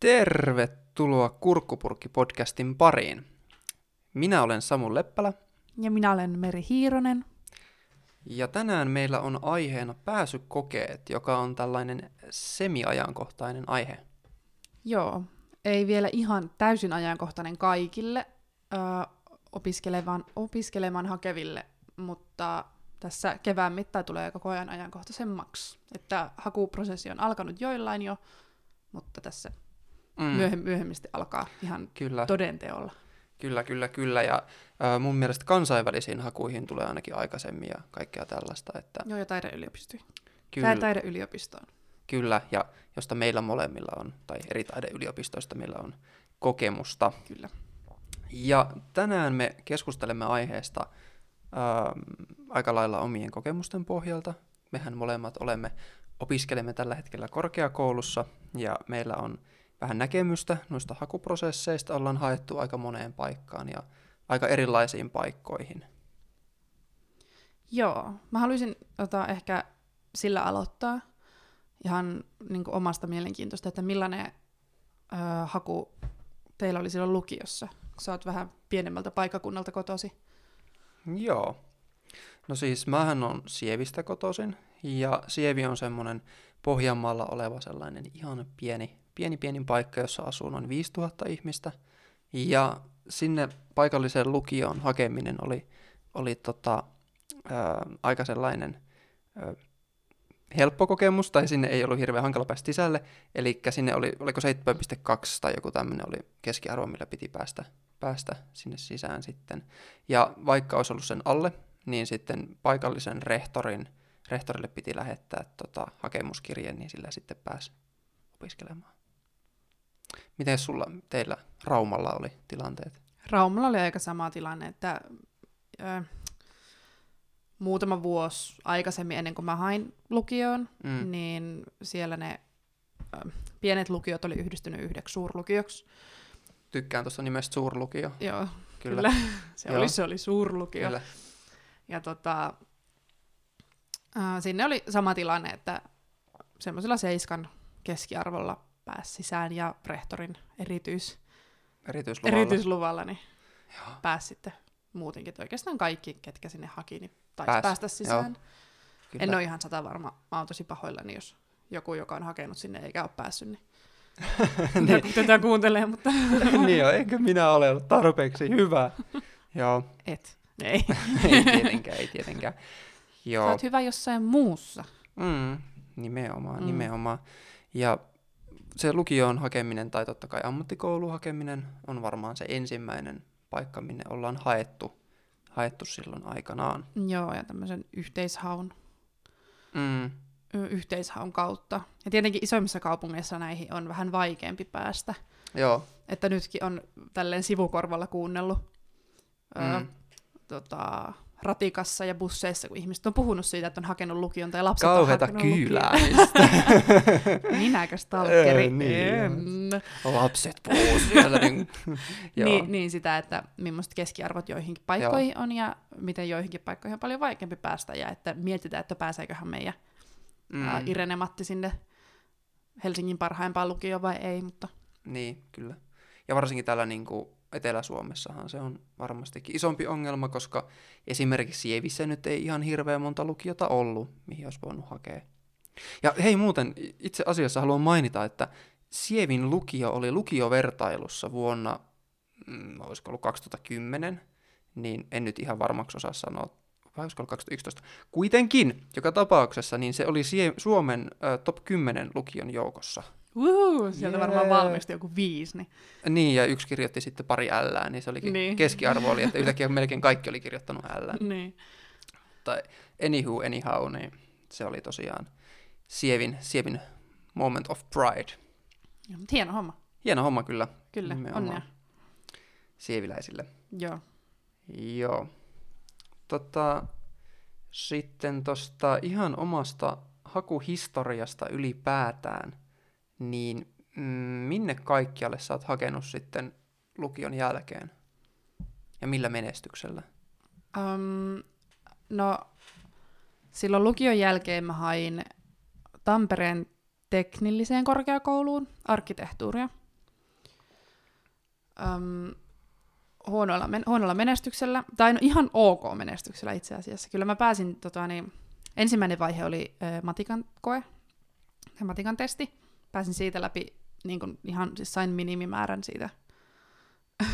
Tervetuloa Kurkkupurkki-podcastin pariin. Minä olen Samu Leppälä Ja minä olen Meri Hiironen. ja tänään meillä on aiheena pääsykokeet, joka on tällainen semiajankohtainen aihe. Joo, ei vielä ihan täysin ajankohtainen kaikille ö, opiskelevan, opiskelemaan hakeville, mutta tässä kevään mittaan tulee koko ajan ajankohtaisemmaksi. Että hakuprosessi on alkanut joillain jo, mutta tässä Mm, mm. myöhem, myöhemmin alkaa ihan Kyllä, todenteolla. kyllä, kyllä, kyllä. Ja äh, mun mielestä kansainvälisiin hakuihin tulee ainakin aikaisemmin ja kaikkea tällaista. Että Joo, ja taideyliopistoihin. kyllä, Tää taideyliopistoon. kyllä, ja josta meillä molemmilla on, tai eri taideyliopistoista meillä on kokemusta. Kyllä. Ja tänään me keskustelemme aiheesta ähm, aika lailla omien kokemusten pohjalta. Mehän molemmat olemme, opiskelemme tällä hetkellä korkeakoulussa ja meillä on vähän näkemystä noista hakuprosesseista. Ollaan haettu aika moneen paikkaan ja aika erilaisiin paikkoihin. Joo, mä haluaisin tota, ehkä sillä aloittaa ihan niin kuin omasta mielenkiintoista, että millainen ö, haku teillä oli silloin lukiossa, kun sä oot vähän pienemmältä paikakunnalta kotosi. Joo. No siis mähän on Sievistä kotoisin ja Sievi on semmoinen Pohjanmaalla oleva sellainen ihan pieni, pieni pieni paikka, jossa asuu noin 5000 ihmistä. Ja sinne paikalliseen lukioon hakeminen oli, oli tota, ää, aika sellainen ää, helppo kokemus, tai sinne ei ollut hirveän hankala päästä sisälle, eli sinne oli, oliko 7,2 tai joku tämmöinen oli keskiarvo, millä piti päästä, päästä sinne sisään sitten. Ja vaikka olisi ollut sen alle, niin sitten paikallisen rehtorin, rehtorille piti lähettää tota, hakemuskirje, niin sillä sitten pääsi opiskelemaan. Miten sulla, teillä Raumalla oli tilanteet? Raumalla oli aika sama tilanne, että ö, muutama vuosi aikaisemmin ennen kuin mä hain lukioon, Mm. niin siellä ne ö, pienet lukiot oli yhdistynyt yhdeksi suurlukioksi. Tykkään tuosta nimestä suurlukio. Joo, Kyllä. kyllä. se, Joo. oli, se oli suurlukio. Kyllä. Ja tota, äh, sinne oli sama tilanne, että semmoisella seiskan keskiarvolla pääsi sisään ja rehtorin erityis, Erityisluvalla. erityisluvalla niin Joo. pääsi sitten muutenkin. Että oikeastaan kaikki, ketkä sinne haki, niin taisi Pääs, päästä sisään. En ole ihan sata varma. Mä oon tosi pahoillani, jos joku, joka on hakenut sinne eikä ole päässyt, niin niin, tätä, tätä kuuntelee, mutta niin joo, eikö minä ole ollut tarpeeksi hyvä? Joo, et. Ei. ei tietenkään, ei tietenkään. Sä Joo, oot hyvä jossain muussa. mm, nimenomaan, Mm. nimenomaan. Ja se lukion hakeminen tai totta kai ammattikoulun hakeminen on varmaan se ensimmäinen paikka, minne ollaan haettu, haettu silloin aikanaan. Joo, ja tämmöisen yhteishaun Mm, ö, yhteishaun kautta. Ja tietenkin isoimmissa kaupungeissa näihin on vähän vaikeampi päästä. joo, Että nytkin on tälleen sivukorvalla kuunnellut ö, Mm. tota, ratikassa ja busseissa, kun ihmiset on puhunut siitä, että on hakenut lukion tai lapset on kauheata hakenut lukion. kyyläämistä. Minäkö stalkeri? Ei, niin. Lapset puhuu siellä. Niin, joo. Niin, niin sitä, että millaiset keskiarvot joihinkin paikkoihin on ja miten joihinkin paikkoihin on paljon vaikeampi päästä ja että mietitään, että pääseeköhän meidän mm. mm, Irene Matti sinne Helsingin parhaimpaan lukioon vai ei, mutta niin, kyllä. Ja varsinkin täällä niin kuin Etelä-Suomessahan se on varmastikin isompi ongelma, koska esimerkiksi Sievissä nyt ei ihan hirveän monta lukiota ollut, mihin olisi voinut hakea. Ja hei muuten, itse asiassa haluan mainita, että Sievin lukio oli lukiovertailussa vuonna, mm, olisiko ollut 2010, niin en nyt ihan varmaksi osaa sanoa, vai olisiko ollut 2011. Kuitenkin, joka tapauksessa, niin se oli Sie- Suomen ö, top 10 lukion joukossa. Uhu, sieltä Jee. varmaan valmistui joku viisi. Niin. Niin, ja yksi kirjoitti sitten pari ällää, niin se olikin niin. Keskiarvo oli, että yhtäkkiä melkein kaikki oli kirjoittanut ällää. niin. Tai anywho, anyhow, niin se oli tosiaan Sievin, Sievin moment of pride. Joo, mutta hieno homma. Hieno homma kyllä Kyllä, Nimenomaan. onnea. sieviläisille. Joo. Joo. Tota, sitten tosta ihan omasta hakuhistoriasta ylipäätään, niin mm, minne kaikkialle sä oot hakenut sitten lukion jälkeen? Ja millä menestyksellä? Um, no, silloin lukion jälkeen mä hain Tampereen teknilliseen korkeakouluun arkkitehtuuria. äm, huonolla, men- huonolla menestyksellä, tai no ihan ok menestyksellä itse asiassa. Kyllä mä pääsin, tota, niin, ensimmäinen vaihe oli ö, matikan koe, matikan testi. Pääsin siitä läpi, niin kun ihan siis sain minimimäärän siitä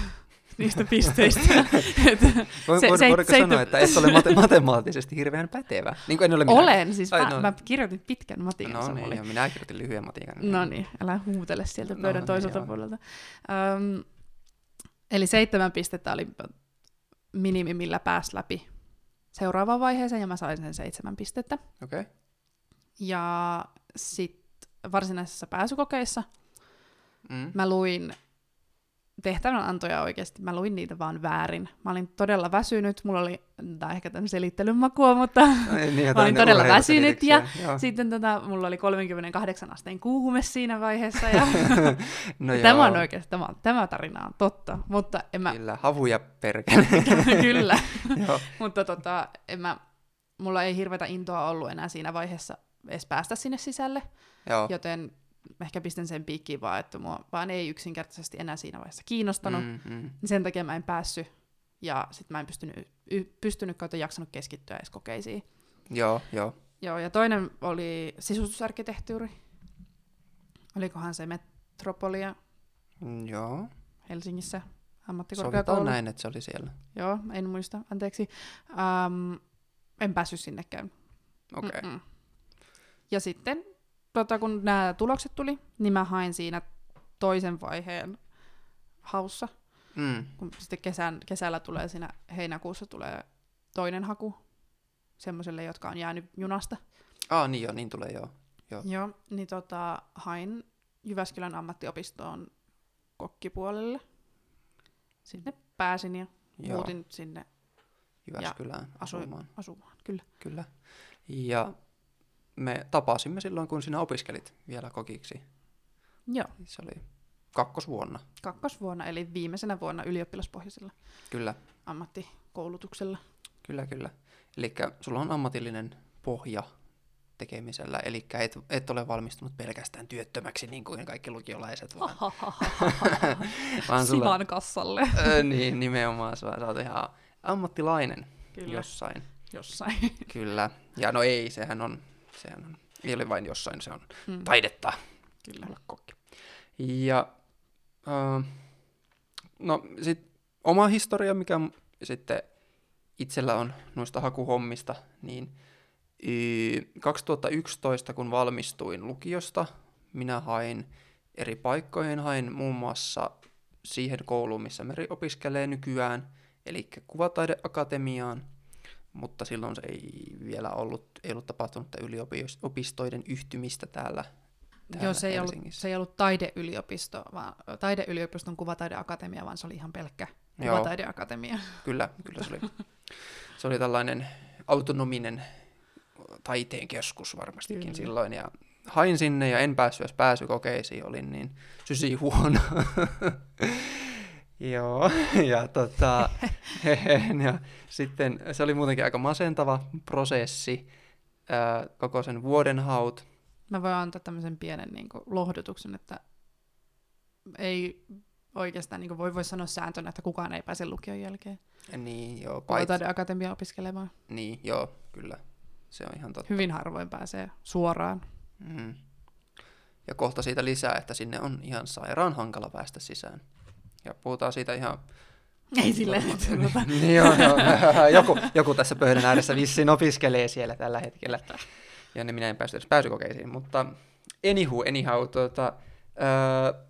niistä pisteistä. Voi, Se- se, se- voidaanko se- sanoa, että et ole mate- matemaattisesti hirveän pätevä? Niin kuin en ole minä. olen, siis Ai, mä, no. mä kirjoitin pitkän matikan. No niin, oli. minä kirjoitin lyhyen matikan. No niin, älä huutele sieltä No pöydän niin, toiselta joo. puolelta. Öm, eli seitsemän pistettä oli minimi, millä pääsi läpi seuraavaan vaiheeseen, ja mä sain sen seitsemän pistettä. Okei. Okay. Ja sitten varsinaisessa pääsykokeissa Mm. mä luin tehtävänantoja oikeasti, mä luin niitä vaan väärin. Mä olin todella väsynyt, mulla oli, on ehkä tämän selittelyn makua, mutta No, ei niin, Mä olin todella väsynyt Joo. sitten tota, mulla oli 38 asteen kuume siinä vaiheessa. Ja no tämä on oikeasti, tämä, tämä tarina on totta, mutta en mä, Kyllä, havuja perkele. kyllä, mutta tota, en mä, mulla ei hirveätä intoa ollut enää siinä vaiheessa edes päästä sinne sisälle, joo. joten ehkä pistän sen piikkiin vaan, että mua vaan ei yksinkertaisesti enää siinä vaiheessa kiinnostanut. Mm. Mm, mm. Sen takia mä en päässyt ja sitten mä en pystynyt, y, pystynyt kautta jaksanut keskittyä edes kokeisiin. Joo, joo. Joo, ja toinen oli sisustusarkkitehtuuri. Olikohan se Metropolia Mm, Joo. Helsingissä Sovitaan ammattikorkeakoulu? näin, että se oli siellä. Joo, en muista, anteeksi. Um, en päässyt sinnekään. Okei. Okay. Mm-mm. Ja sitten, tota, kun nämä tulokset tuli, niin mä hain siinä toisen vaiheen haussa. Mm. Kun sitten kesän, kesällä tulee siinä heinäkuussa tulee toinen haku semmoiselle, jotka on jäänyt junasta. Ah, niin joo, niin tulee joo. Joo, niin tota, hain Jyväskylän ammattiopistoon kokkipuolelle. Sinne pääsin ja Joo, muutin sinne Jyväskylään asuin asumaan. asumaan. Kyllä. Kyllä. Ja me tapasimme silloin, kun sinä opiskelit vielä kokiksi. Joo, Se oli kakkosvuonna. kakkosvuonna, eli viimeisenä vuonna ylioppilaspohjaisella Kyllä, ammattikoulutuksella. kyllä, kyllä. Eli sulla on ammatillinen pohja tekemisellä, eli et, et ole valmistunut pelkästään työttömäksi niin kuin kaikki lukiolaiset, vaan, vaan sulla, Sivan kassalle. ö, niin, nimenomaan sä, sä oot ihan ammattilainen Kyllä, jossain. jossain. Kyllä. Ja no ei, sehän on, sehän on, ei ole vain jossain, se on Mm, taidetta kyllä. olla kokki. Ja äh, no sit oma historia, mikä sitten itsellä on noista hakuhommista, niin y- 2011, kun valmistuin lukiosta, minä hain eri paikkoihin, hain muun muassa siihen kouluun, missä Meri opiskelee nykyään, eli Kuvataideakatemiaan, mutta silloin se ei vielä ollut, ei ollut tapahtunut yliopistoiden yhtymistä täällä, täällä Joo, se ei, ollut, se ei ollut taideyliopisto, vaan taideyliopiston kuvataideakatemia, vaan se oli ihan pelkkä Joo. kuvataideakatemia. Kyllä, kyllä se oli. Se oli tällainen autonominen taiteen keskus varmastikin Kyllä. kyllä. silloin. Ja hain sinne ja en päässyt edes pääsykokeisiin, olin niin sysi huono. Joo, ja, tota, ja sitten se oli muutenkin aika masentava prosessi, ää, koko sen vuoden haut. Mä voin antaa tämmöisen pienen niin kuin, lohdutuksen, että ei oikeastaan niin kuin, voi, voi sanoa sääntönä, että kukaan ei pääse lukion jälkeen Niin, joo, paitsi, kuvataideakatemia opiskelemaan. niin, joo, kyllä, se on ihan totta. Hyvin harvoin pääsee suoraan. Mm. Ja kohta siitä lisää, että sinne on ihan sairaan hankala päästä sisään. Ja puhutaan siitä ihan... Ei silleen, että tota, niin joo, joo. joku, joku tässä pöydän ääressä vissiin opiskelee siellä tällä hetkellä. Ja ne minä en päässyt edes pääsykokeisiin. Mutta anywho, anyhow, tuota, äh,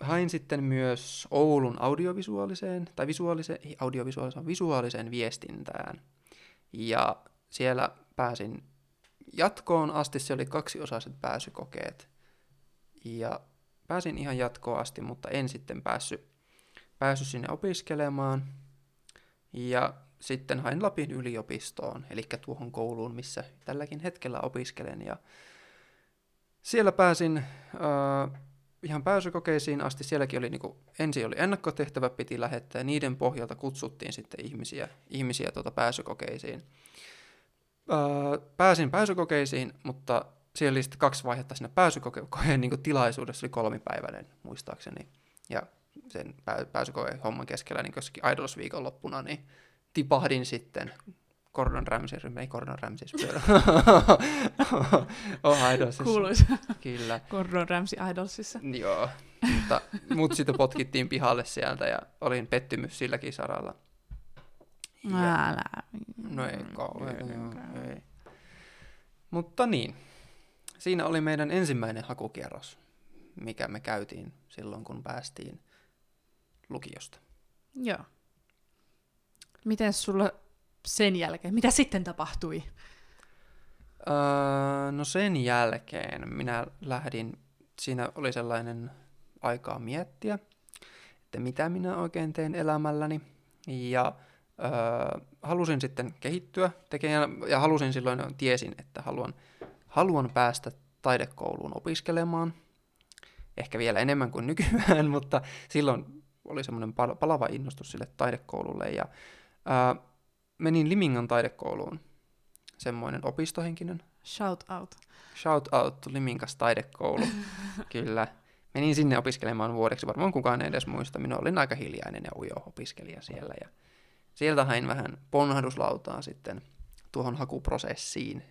hain sitten myös Oulun audiovisuaaliseen, tai visuaaliseen, ei audiovisuaaliseen, visuaaliseen viestintään. Ja siellä pääsin jatkoon asti, se oli kaksiosaiset pääsykokeet. Ja pääsin ihan jatkoon asti, mutta en sitten päässyt, päässyt sinne opiskelemaan. Ja sitten hain Lapin yliopistoon, eli tuohon kouluun, missä tälläkin hetkellä opiskelen. Ja siellä pääsin äh, ihan pääsykokeisiin asti. Sielläkin oli niinku, ensin oli ennakkotehtävä, piti lähettää, ja niiden pohjalta kutsuttiin sitten ihmisiä, ihmisiä tuota pääsykokeisiin. Äh, pääsin pääsykokeisiin, mutta siellä oli sitten kaksi vaihetta siinä pääsykokeen niin tilaisuudessa, oli kolmipäiväinen muistaakseni. Ja sen pää- pääsykoe homman keskellä niin jossakin Idols viikonloppuna, niin tipahdin sitten Gordon Ramsay ryhmä, ei Gordon Ramsay, oh, Idolsissa. Kuuluisa Kyllä. Gordon Ramsay Idolsissa. Joo, mutta mut sitten potkittiin pihalle sieltä ja olin pettymys silläkin saralla. Ja, Älä. no ei kauheeta, joo, ei. Mutta niin, siinä oli meidän ensimmäinen hakukierros, mikä me käytiin silloin, kun päästiin lukiosta. Joo. Miten sulla sen jälkeen, mitä sitten tapahtui? Öö, no sen jälkeen minä lähdin, siinä oli sellainen aikaa miettiä, että mitä minä oikein teen elämälläni. Ja öö, halusin sitten kehittyä tekijänä, ja halusin silloin, tiesin, että haluan, haluan päästä taidekouluun opiskelemaan. Ehkä vielä enemmän kuin nykyään, mutta silloin oli semmoinen pal- palava innostus sille taidekoululle. Ja öö, menin Limingan taidekouluun, semmoinen opistohenkinen Shout out. Shout out to Liminkas taidekoulu. Kyllä. Menin sinne opiskelemaan vuodeksi. Varmaan kukaan ei edes muista. Minä olin aika hiljainen ja ujo opiskelija siellä. Ja sieltä hain vähän ponnahduslautaa sitten tuohon hakuprosessiin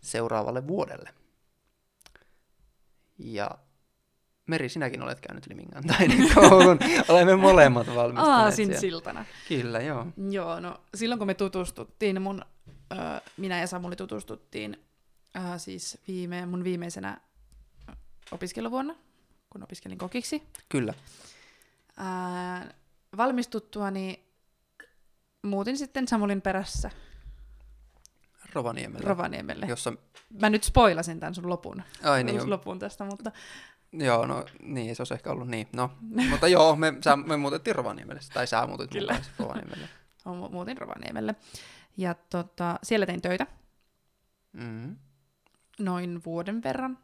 seuraavalle vuodelle. Ja Meri, sinäkin olet käynyt Limingan taidekoulun. Olemme molemmat valmistuneet Aasin siellä. siltana. Kyllä, joo. Joo, no silloin kun me tutustuttiin, mun, ö, minä ja Samuli tutustuttiin ö, siis viime, mun viimeisenä opiskeluvuonna, kun opiskelin kokiksi. Kyllä. Ää, valmistuttuani muutin sitten Samulin perässä Rovaniemellä. Rovaniemelle. Jossa, Mä nyt spoilasin tämän sun lopun, ai niin, sun lopun tästä, mutta Joo, no niin, se olisi ehkä ollut niin. No, mutta joo, me, sä, me muutettiin Rovaniemelle, tai sä muutit Kyllä. Rovaniemelle. mu- muutin Rovaniemelle. Ja tota, siellä tein töitä Mm. noin vuoden verran.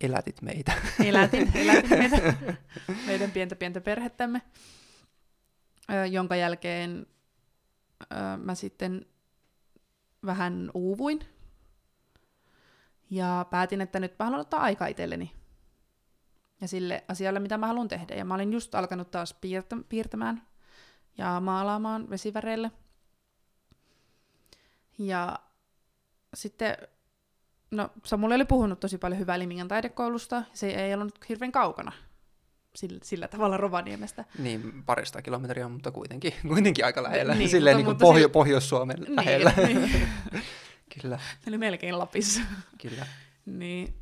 Elätit meitä. Elätin, elätin meitä, meidän pientä pientä perhettämme, ö, jonka jälkeen ö, mä sitten vähän uuvuin. Ja päätin, että nyt mä haluan ottaa aikaa itselleni. Ja sille asialle, mitä mä haluan tehdä. Ja mä olin just alkanut taas piirtä, piirtämään ja maalaamaan vesiväreillä. Ja sitten No, Samuel oli puhunut tosi paljon hyvää Limingan taidekoulusta. Se ei ollut hirveän kaukana sillä, sillä tavalla Rovaniemestä. Niin, parista kilometriä, mutta kuitenkin, kuitenkin aika lähellä. Niin, Niin, Silleen niin mutta- kuin mutta Pohjo- sil- Pohjois-Suomen lähellä. Niin, niin. Kyllä, Se oli melkein Lapissa. kyllä. niin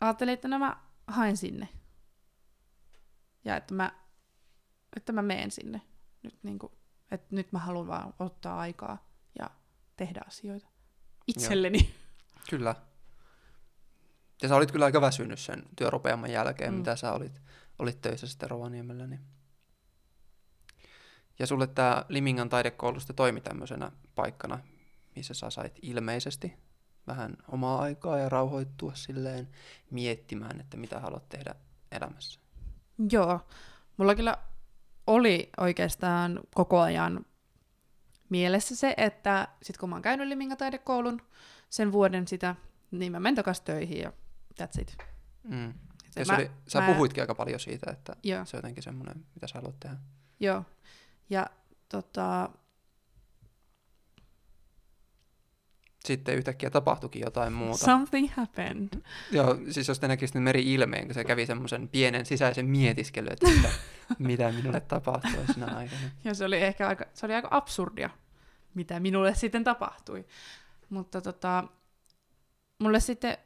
ajattelin, että no mä haen sinne. Ja että mä, että mä meen sinne. Nyt, niin kuin, että nyt mä haluan vaan ottaa aikaa ja tehdä asioita itselleni. Kyllä. Ja sä olit kyllä aika väsynyt sen työrupeaman jälkeen, Mm. mm. mitä sä olit, olit töissä sitten Rovaniemellä. Niin. Ja sulle tämä Limingan taidekoulusta toimi tämmöisenä paikkana, missä sä sait ilmeisesti vähän omaa aikaa ja rauhoittua silleen miettimään, että mitä haluat tehdä elämässä. Joo. Mulla kyllä oli oikeastaan koko ajan mielessä se, että sit kun mä oon käynyt Liminga taidekoulun sen vuoden sitä, niin mä menen takas töihin ja that's it. Mm. Ja mä- oli, sä mä- puhuitkin aika paljon siitä, että Joo, se on jotenkin semmoinen, mitä sä haluat tehdä. joo. Ja tota, Sitten yhtäkkiä tapahtuikin jotain muuta. something happened. Joo, siis jos te näkisitte Meri ilmeen, kun se kävi semmoisen pienen sisäisen mietiskelyn, että mitä, mitä minulle tapahtui sinä aikana. Ja se oli ehkä aika, se oli aika absurdia, mitä minulle sitten tapahtui. Mutta tota, mulle sitten,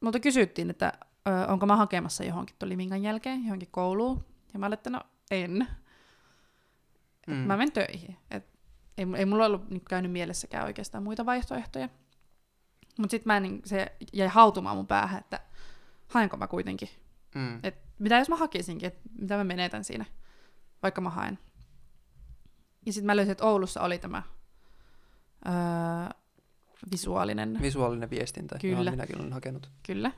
multa kysyttiin, että ö, onko mä hakemassa johonkin tuon Limingan jälkeen, johonkin kouluun. Ja mä olin, että no en. Mm. Mä menen töihin. Et ei, ei mulla ollut niin käynyt mielessäkään oikeastaan muita vaihtoehtoja. Mutta sitten mä niin, se jäi hautumaan mun päähän, että haenko mä kuitenkin. mm. Et mitä jos mä hakisinkin, että mitä mä menetän siinä, vaikka mä haen. Ja sitten mä löysin, että Oulussa oli tämä öö, visuaalinen, Visuaalinen viestintä, Kyllä. johon minäkin olen hakenut. kyllä.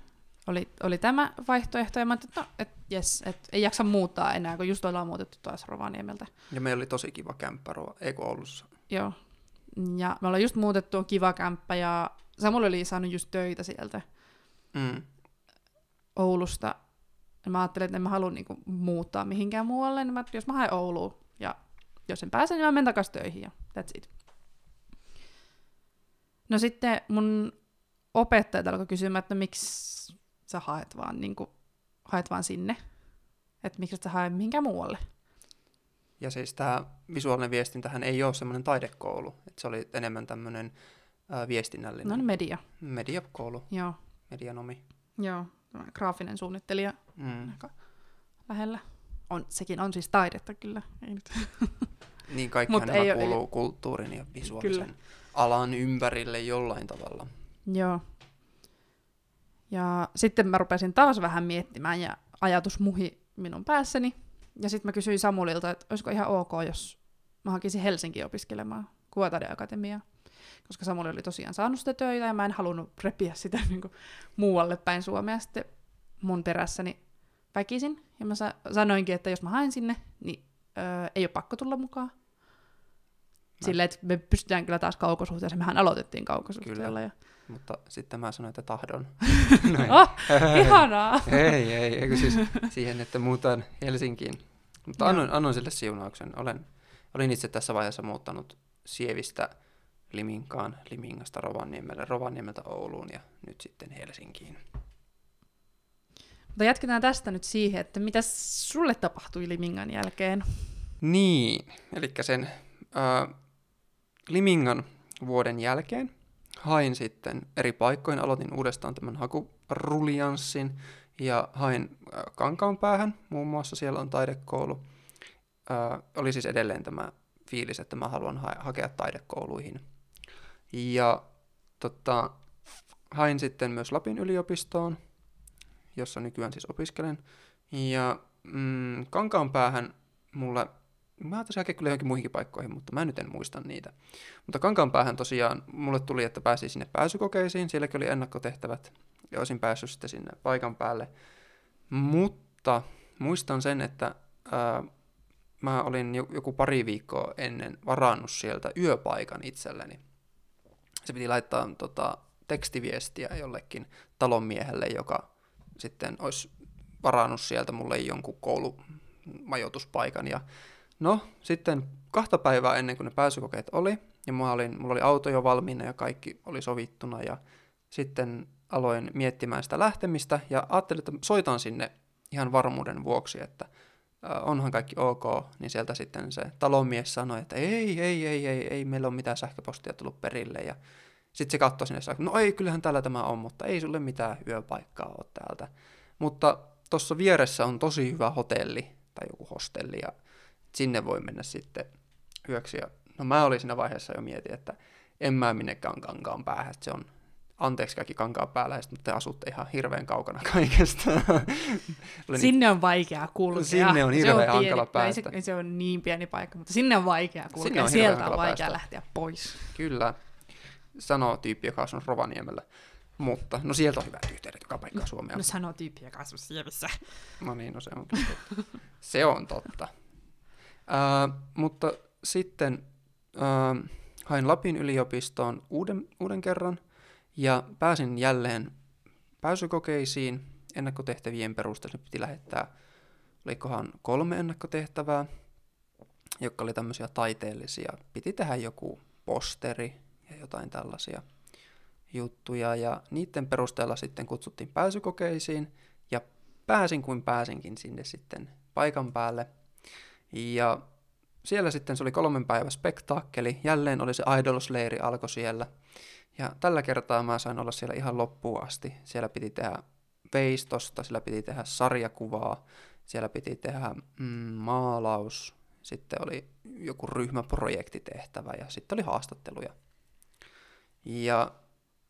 Oli, oli tämä vaihtoehto, ja mä ajattelin, että no, et, jes, et ei jaksa muuttaa enää, kun just ollaan muutettu taas Rovaniemeltä. Ja meillä oli tosi kiva kämppä, ei kun Oulussa. Joo. Ja me ollaan just muutettu, on kiva kämppä, ja Samuel oli saanut just töitä sieltä Mm. Oulusta. Ja mä ajattelin, että en mä halua niinku muuttaa mihinkään muualle, niin mä, jos mä haen Ouluun ja jos en pääse, niin mä menen takaisin töihin ja that's it. No sitten mun opettajat alkoi kysymään, että miksi sä haet vaan, niin kuin, haet vaan sinne. Että miksi et sä hae mihinkään muualle. Ja siis tämä visuaalinen viestintähän ei ole semmoinen taidekoulu, että se oli enemmän tämmöinen ää, viestinnällinen No niin media. mediakoulu, Joo, medianomi. joo. Graafinen suunnittelija Mm. aika lähellä. On, sekin on siis taidetta kyllä. Ei nyt. Niin kaikkihan Mut nämä ei kuuluu kulttuurin ja visuaalisen Kyllä. alan ympärille jollain tavalla. Joo. Ja sitten mä rupesin taas vähän miettimään ja ajatus muhi minun päässäni. Ja sitten mä kysyin Samulilta, että olisiko ihan ok, jos mä hakisin Helsinkiin opiskelemaan Kuvataideakatemiaa. Koska Samuli oli tosiaan saanut sitä töitä ja mä en halunnut repiä sitä niin kuin, muualle päin Suomea sitten mun perässäni väkisin. Ja mä sa- sanoinkin, että jos mä haen sinne, niin öö, ei ole pakko tulla mukaan. Silleen, että me pystytään kyllä taas kaukosuhteeseen. Mehän aloitettiin kaukosuhteella. Ja... Mutta sitten mä sanoin, että tahdon. Noin. Oh, ihanaa! ei, ei, eikö siis siihen, että muutan Helsinkiin. Mutta annoin, annoin sille siunauksen. Olen, olin itse tässä vaiheessa muuttanut Sievistä Liminkaan, Limingasta Rovaniemelle, Rovaniemeltä Ouluun ja nyt sitten Helsinkiin. Mutta jatketaan tästä nyt siihen, että mitä sulle tapahtui Limingan jälkeen. Niin, eli sen äh, Limingan vuoden jälkeen hain sitten eri paikkoihin, aloitin uudestaan tämän hakurulianssin ja hain äh, Kankaanpäähän, muun muassa siellä on taidekoulu. Äh, oli siis edelleen tämä fiilis, että mä haluan ha- hakea taidekouluihin. Ja tota, hain sitten myös Lapin yliopistoon, jossa nykyään siis opiskelen. Ja mm, Kankaanpäähän mulle Mä ajattelin hakea kyllä johonkin muihinkin paikkoihin, mutta mä nyt en muista niitä. Mutta Kankaanpäähän tosiaan mulle tuli, että pääsin sinne pääsykokeisiin, sielläkin oli ennakkotehtävät, ja olisin päässyt sitten sinne paikan päälle. Mutta muistan sen, että ää, mä olin jo- joku pari viikkoa ennen varannut sieltä yöpaikan itselleni. Se piti laittaa tota, tekstiviestiä jollekin talonmiehelle, joka sitten olisi varannut sieltä mulle jonkun koulumajoituspaikan, ja No, sitten kahta päivää ennen kuin ne pääsykokeet oli, ja mulla oli, mulla oli auto jo valmiina ja kaikki oli sovittuna, ja sitten aloin miettimään sitä lähtemistä, ja ajattelin, että soitan sinne ihan varmuuden vuoksi, että onhan kaikki ok, niin sieltä sitten se talonmies sanoi, että ei, ei, ei, ei, ei meillä ole mitään sähköpostia tullut perille, ja sitten se katsoi sinne, sanoi, no ei, kyllähän täällä tämä on, mutta ei sulle mitään yöpaikkaa ole täältä. Mutta tuossa vieressä on tosi hyvä hotelli, tai joku hostelli, ja sinne voi mennä sitten yöksi. Ja, no mä olin siinä vaiheessa jo mietin, että en mä minnekään kankaan päähän, että se on anteeksi kaikki kankaan päällä, mutta te asutte ihan hirveän kaukana kaikesta. Oli niin- Sinne on vaikea kulkea. Sinne on Se hirveän pieni- hankala ei päästä. Se, se on niin pieni paikka, mutta sinne on vaikea kulkea. Sinne on Sinne Sieltä on vaikea päästä. lähteä pois. Kyllä, sanoo tyyppi, joka asunut Rovaniemellä. Mutta, no sieltä on hyvät yhteydet joka paikkaan Suomea. No sanoo tyyppi, joka asuu Sievissä. No niin, no se on totta. se on totta. Ää, mutta sitten ää, hain Lapin yliopistoon uuden, uuden kerran ja pääsin jälleen pääsykokeisiin ennakkotehtävien perusteella. Piti lähettää, olikohan kolme ennakkotehtävää, jotka oli tämmöisiä taiteellisia. Piti tehdä joku posteri ja jotain tällaisia juttuja ja niiden perusteella sitten kutsuttiin pääsykokeisiin ja pääsin kuin pääsinkin sinne sitten paikan päälle. Ja siellä sitten se oli kolmen päivän spektaakkeli. Jälleen oli se Idols-leiri alkoi siellä. Ja tällä kertaa mä sain olla siellä ihan loppuun asti. Siellä piti tehdä veistosta, siellä piti tehdä sarjakuvaa, siellä piti tehdä mm, maalaus, sitten oli joku ryhmäprojektitehtävä ja sitten oli haastatteluja. Ja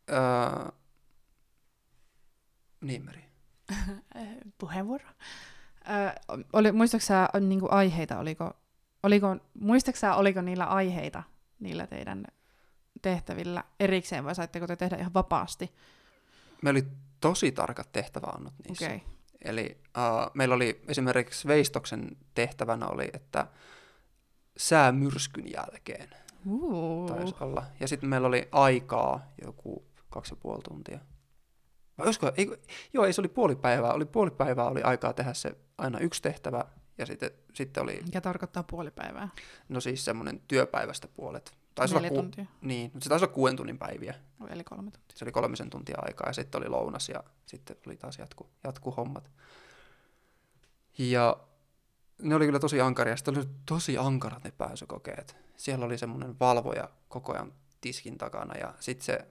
ää, niin Meri. Puheenvuoro. Ö, oli, muistaaksä niinku aiheita, oliko, oliko, muistaaksä, oliko niillä aiheita niillä teidän tehtävillä erikseen vai saitteko te tehdä ihan vapaasti? Me oli tosi tarkat tehtäväannot niissä. Okay. Eli uh, meillä oli esimerkiksi Veistoksen tehtävänä oli, että säämyrskyn jälkeen Uh. taisi olla. Ja sitten meillä oli aikaa joku kaksi ja puoli tuntia. Vai olisiko, ei, joo, ei se oli puoli päivää. Oli puoli päivää oli aikaa tehdä se aina yksi tehtävä, ja sitten, sitten oli, Mikä tarkoittaa puoli päivää? no siis semmoinen työpäivästä puolet. Taisi olla ku, tuntia. niin, mutta se taisi olla kuuden tunnin päiviä. Eli kolme tuntia. Se oli kolmisen tuntia aikaa ja sitten oli lounas ja sitten oli taas jatku, jatku hommat. Ja ne oli kyllä tosi ankaria. Sitten oli tosi ankarat ne pääsykokeet. Siellä oli semmoinen valvoja koko ajan tiskin takana ja sitten se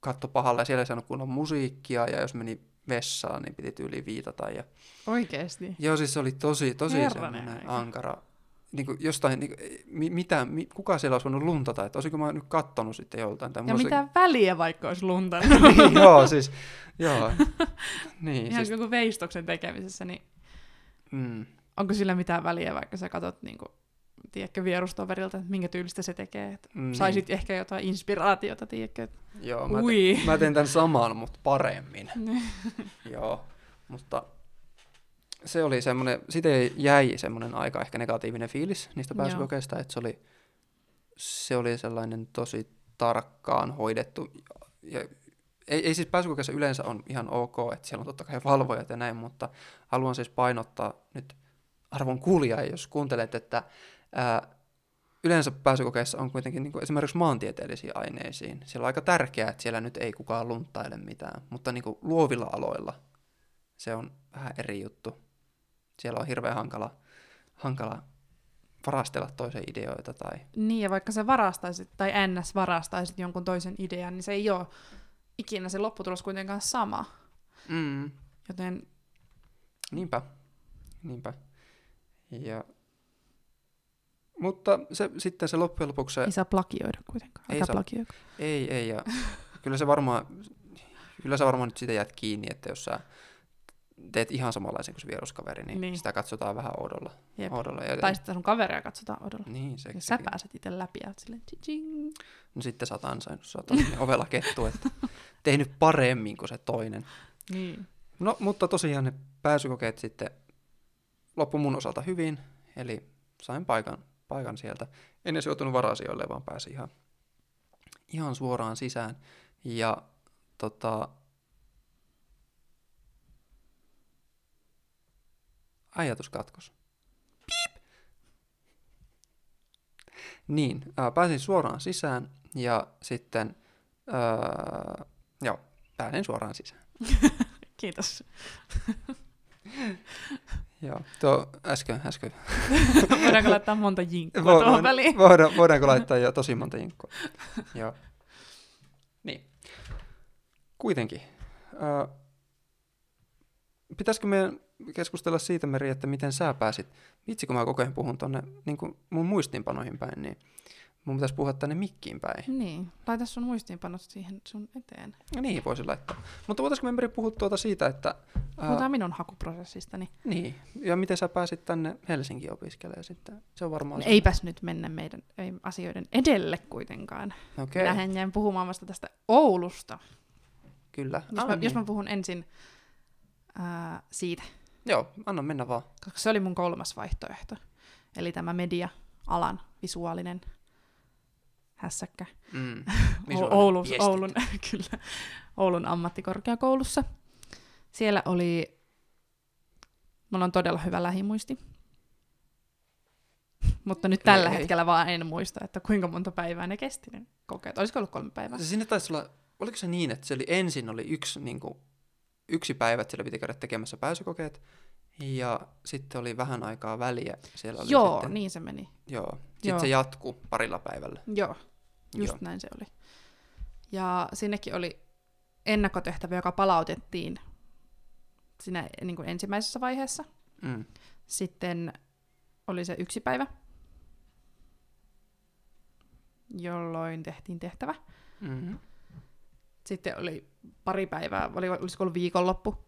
katto pahalle ja siellä ei saanut kunnon musiikkia ja jos meni vessaan, niin piti tyyliin viitata. Ja... Oikeesti? Joo, siis se oli tosi, tosi Herranen semmoinen aika. ankara. Niin kuin jostain, niin kuin, mi, mitä, mi, kuka siellä olisi voinut luntata, että olisiko mä nyt kattonut sitten joltain. Tai Ja olisi- mitä väliä vaikka olisi lunta? niin, joo, siis, joo. Niin, Ihan siis, joku veistoksen tekemisessä, niin mm, onko sillä mitään väliä, vaikka sä katsot niinku, tiedätkö, vierustoverilta, että minkä tyylistä se tekee. Että niin, Saisit ehkä jotain inspiraatiota, tiedätkö? että Joo, mä, te, mä teen tämän saman, mutta paremmin. joo, mutta se oli semmoinen, siitä jäi semmoinen aika ehkä negatiivinen fiilis niistä pääsykokeista, että se oli, se oli sellainen tosi tarkkaan hoidettu. Ja, ei, ei siis pääsykokeissa yleensä on ihan ok, että siellä on totta kai valvojat ja näin, mutta haluan siis painottaa nyt arvon kuulija, jos kuuntelet, että ää, yleensä pääsykokeissa on kuitenkin niin kuin esimerkiksi maantieteellisiin aineisiin. Siellä on aika tärkeää, että siellä nyt ei kukaan lunttaile mitään, mutta niin kuin luovilla aloilla se on vähän eri juttu. Siellä on hirveän hankala, hankala varastella toisen ideoita tai... Niin, ja vaikka sä varastaisit, tai ns. varastaisit jonkun toisen idean, niin se ei ole ikinä se lopputulos kuitenkaan sama. Mm, Joten niinpä, niinpä. Ja... Mutta se, sitten se loppujen lopuksi se... ei saa plagioida kuitenkaan. Ei saa. plagioida. Ei, ei, ja kyllä se varmaan, kyllä sä varmaan nyt siitä jäät kiinni, että jos sä teet ihan samanlaisen kuin se vieruskaveri, niin, Niin. sitä katsotaan vähän oudolla. Jep. oudolla. Ja, Tai sitten sun kaveria katsotaan odolla. niin, se, Ja sä pääset itse läpi ja silleen tching. No sitten sä oot ansainnut, sä oot ovella kettu, että tehnyt paremmin kuin se toinen. Niin. No, mutta tosiaan ne pääsykokeet sitten loppu mun osalta hyvin, eli sain paikan, paikan sieltä. En edes joutunut varasijoille, vaan pääsin ihan, ihan suoraan sisään. Ja tota, ajatus katkos. Piip! Niin, ää, pääsin suoraan sisään ja sitten, ää, joo, pääsin suoraan sisään. Kiitos. Joo, tuo äsken, äsken. Voidaanko laittaa monta jinkkua Vo- tuohon väliin? Voida, voidaanko laittaa jo tosi monta jinkkua? Joo. Niin. Kuitenkin. Äh, pitäisikö meidän keskustella siitä, Meri, että miten sä pääsit? Vitsi, kun mä koko ajan puhun tonne niin kuin mun muistiinpanoihin päin, niin mun pitäisi puhua tänne mikkiin päin. Niin, laita sun muistiinpanot siihen sun eteen. Ja niin voisin laittaa. Mutta voitaisiko me Meri puhua tuota siitä, että... Puhutaan minun hakuprosessistani. niin, ja miten sä pääsit tänne Helsinkiin opiskelemaan sitten? Se on varmaan... No, eipäs nyt mennä meidän ei, asioiden edelle kuitenkaan. Okei, Okay. Minähän jäin puhumaan vasta tästä Oulusta. kyllä. Jos, Ah, mä, niin. jos mä puhun ensin ää, siitä, Joo, anna mennä vaan. koska se oli mun kolmas vaihtoehto. Eli tämä media-alan visuaalinen hässäkkä. Mm. Oulun. Oulun, kyllä, Oulun ammattikorkeakoulussa. Siellä oli, mulla on todella hyvä lähimuisti. Mutta nyt tällä Ei, ei. hetkellä vaan en muista, että kuinka monta päivää ne kesti ne kokeet. Olisiko ollut kolme päivää? Se Sinne taisi olla, oliko se niin, että se oli ensin oli yksi, niin kuin, yksi päivä, että siellä piti käydä tekemässä pääsykokeet, ja sitten oli vähän aikaa väliä. Siellä oli Joo, sitten, niin se meni. Joo, sitten Joo. se jatkuu parilla päivällä. Joo, just Joo. näin se oli. Ja sinnekin oli ennakkotehtävä, joka palautettiin siinä niin kuin ensimmäisessä vaiheessa. Mm. Sitten oli se yksi päivä, jolloin tehtiin tehtävä. Mm-hmm. Sitten oli pari päivää, oli, olisiko ollut viikonloppu.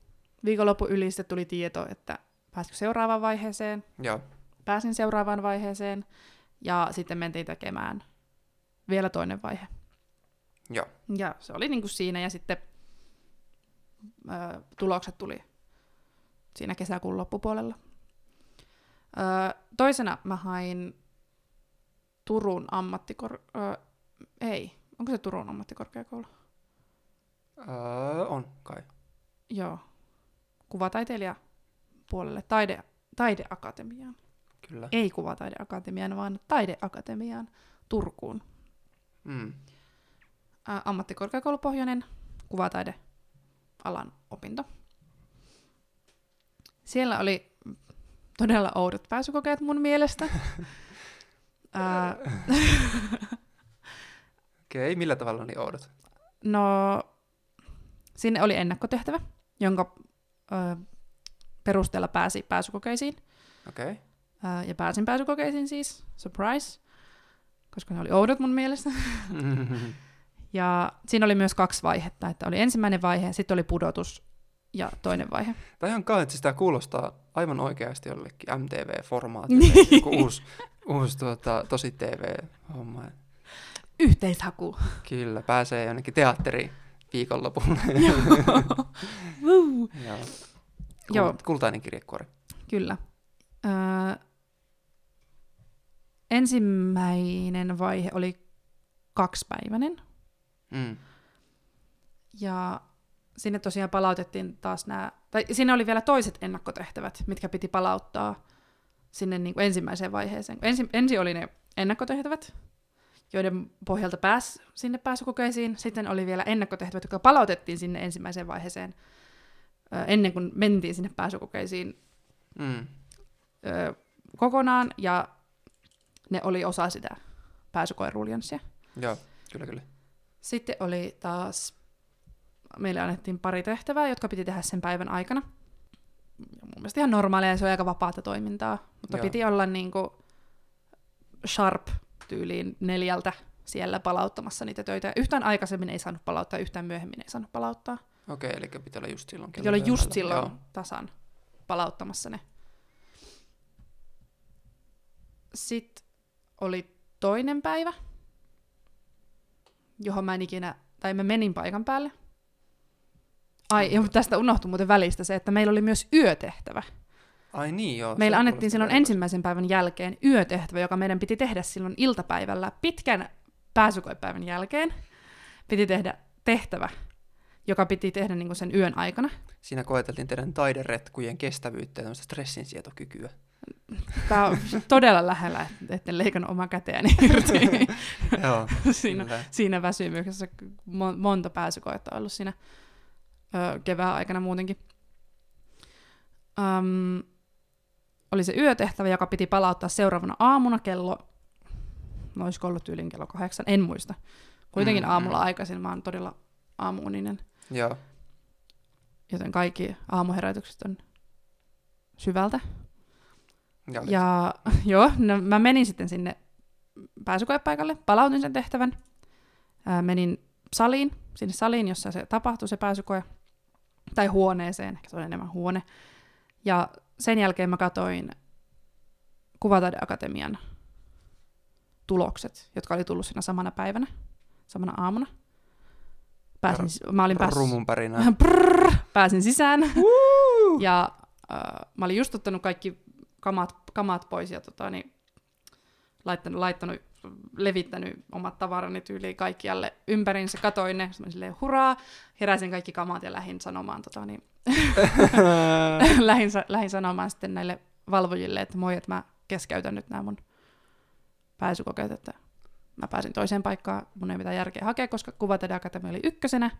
Viikonloppu yli sitten tuli tieto, että pääsikö seuraavaan vaiheeseen. Joo, Pääsin seuraavaan vaiheeseen ja sitten mentiin tekemään vielä toinen vaihe. joo. Ja se oli niin kuin siinä ja sitten ö, tulokset tuli siinä kesäkuun loppupuolella. Ö, toisena mä hain Turun ammattikor... Ö, ei, onko se Turun ammattikorkeakoulu? Öö, on kai. joo, kuvataiteilija puolelle taide, taideakatemiaan. Kyllä. Ei kuvataideakatemiaan, vaan taideakatemiaan Turkuun. Mm. Ä, ammattikorkeakoulupohjainen kuvataidealan opinto. Siellä oli todella oudot pääsykokeet mun mielestä. Ää, Okei, millä tavalla ne oudot? no, sinne oli ennakkotehtävä, jonka ö, perusteella pääsi pääsykokeisiin. Okei. Ää, ja pääsin pääsykokeisiin siis, surprise, koska ne oli oudot mun mielestä. Ja siinä oli myös kaksi vaihetta, että oli ensimmäinen vaihe, sitten oli pudotus ja toinen vaihe. Tai ihan kai, että sitä kuulostaa aivan oikeasti jollekin MTV-formaatille, Niin. joku uusi, uusi tuota, tosi TV-homma. Yhteishaku. Kyllä, pääsee jonnekin teatteriin viikonlopulle. Joo. Joo. Kult- Kultainen kirjekuori. Kyllä. Öö, ensimmäinen vaihe oli kaksipäiväinen. Mm. Ja sinne tosiaan palautettiin taas nämä, tai siinä oli vielä toiset ennakkotehtävät, mitkä piti palauttaa sinne niin kuin ensimmäiseen vaiheeseen. Ensi, ensin oli ne ennakkotehtävät, joiden pohjalta pääsi sinne pääsykokeisiin. Sitten oli vielä ennakkotehtävät, jotka palautettiin sinne ensimmäiseen vaiheeseen ennen kuin mentiin sinne pääsykokeisiin Mm. ö, kokonaan, ja ne oli osa sitä pääsykoeruljanssia. Joo, kyllä, kyllä. Sitten oli taas, meille annettiin pari tehtävää, jotka piti tehdä sen päivän aikana. Mun mielestä ihan normaalia, se oli aika vapaata toimintaa, mutta. Joo. piti olla niinku sharp tyyliin neljältä siellä palauttamassa niitä töitä. Yhtään aikaisemmin ei saanut palauttaa, yhtään myöhemmin ei saanut palauttaa. Okei, eli pitää olla just silloin. Piti olla just silloin Joo. tasan palauttamassa ne. Sitten oli toinen päivä, johon mä en ikinä, tai mä menin paikan päälle. Ai, ja tästä unohtui muuten välistä se, että meillä oli myös yötehtävä. Ai niin, joo. Meillä annettiin silloin erikoiselta. ensimmäisen päivän jälkeen yötehtävä, joka meidän piti tehdä silloin iltapäivällä pitkän pääsykoepäivän jälkeen. Piti tehdä tehtävä, joka piti tehdä niin sen yön aikana. Siinä koeteltiin teidän taideretkujen kestävyyttä ja stressinsietokykyä. Tämä on todella lähellä, että etten leikannut omaa käteäni irti joo, siinä, kyllä. siinä väsymyksessä. Mo- monta pääsykoetta ollut siinä ö, kevään aikana muutenkin. Öm, oli se yötehtävä, joka piti palauttaa seuraavana aamuna kello, no olisiko ollut tyylin kello kahdeksan, en muista. Kuitenkin Mm, aamulla mm. aikaisin, mä oon todella aamuuninen, Joo, joten kaikki aamuherätykset on syvältä. ja, Ja joo, no, mä menin sitten sinne pääsykoepaikalle, palautin sen tehtävän, ää, menin saliin, sinne saliin, jossa se tapahtui se pääsykoe, tai huoneeseen, ehkä se on enemmän huone. Ja sen jälkeen mä katoin Kuvataideakatemian tulokset, jotka oli tullut siinä samana päivänä, samana aamuna. Pääsin, mä olin päässyt, rumun pärinää. Prrrr, pääsin sisään. ja äh, mä olin just ottanut kaikki kamat, kamat pois ja tota, niin, laittanut, laittanut, levittänyt omat tavarani tyyliin kaikkialle ympäriinsä. Katoin ne, mä silleen huraa, heräsin kaikki kamat ja lähdin sanomaan, tota, niin, lähdin, sa- lähdin sanomaan sitten näille valvojille, että moi, että mä keskeytän nyt nämä mun pääsykokeet, että mä pääsin toiseen paikkaan, mun ei mitään järkeä hakea, koska Kuvataideakatemia oli ykkösenä,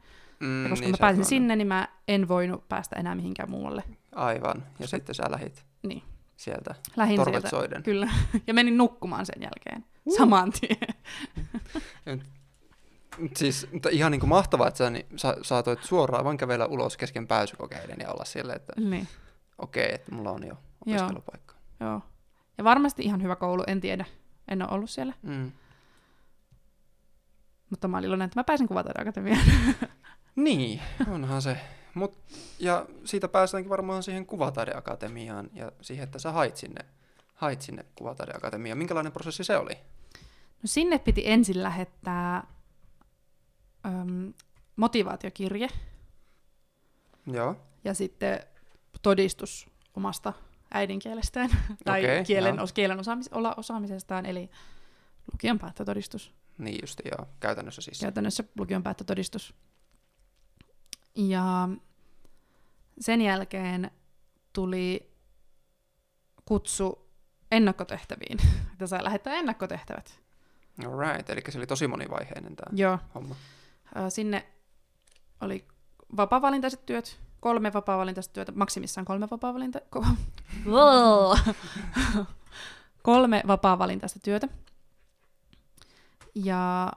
mm, ja koska niin mä pääsin sinne, niin mä en voinut päästä enää mihinkään muualle. Aivan, ja Se- sitten sä lähit Niin. sieltä Lähin torvet sieltä, soiden. kyllä, ja menin nukkumaan sen jälkeen, saman tien. Siis ihan niin kuin mahtavaa, että sä, niin, sä saatoit suoraan vaan kävellä ulos kesken pääsykokeiden ja olla silleen, että niin, okei, okay, että mulla on jo opiskelupaikka. joo. Ja varmasti ihan hyvä koulu, en tiedä, en ole ollut siellä. Mm. Mutta mä olin iloinen, että mä pääsin Kuvataideakatemiaan. Niin, onhan se. Mut, ja siitä päästäänkin varmaan siihen kuvataideakatemiaan ja siihen, että sä hait sinne, hait sinne kuvataideakatemiaan. Minkälainen prosessi se oli? No sinne piti ensin lähettää motivaatiokirje Joo, ja sitten todistus omasta äidinkielestään tai Okei, kielen, os, kielen osaamis, olla, osaamisestaan, eli lukion päättötodistus. niin just joo, käytännössä siis. Käytännössä lukion päättötodistus. Ja sen jälkeen tuli kutsu ennakkotehtäviin, että sai lähettää ennakkotehtävät. Alright, eli se oli tosi monivaiheinen tämä Joo. homma. Sinne oli vapaa-valintaiset työt, kolme vapaa-valintaista työtä, maksimissaan kolme vapaa-valinta... ko- kolme vapaa-valintaista työtä. Ja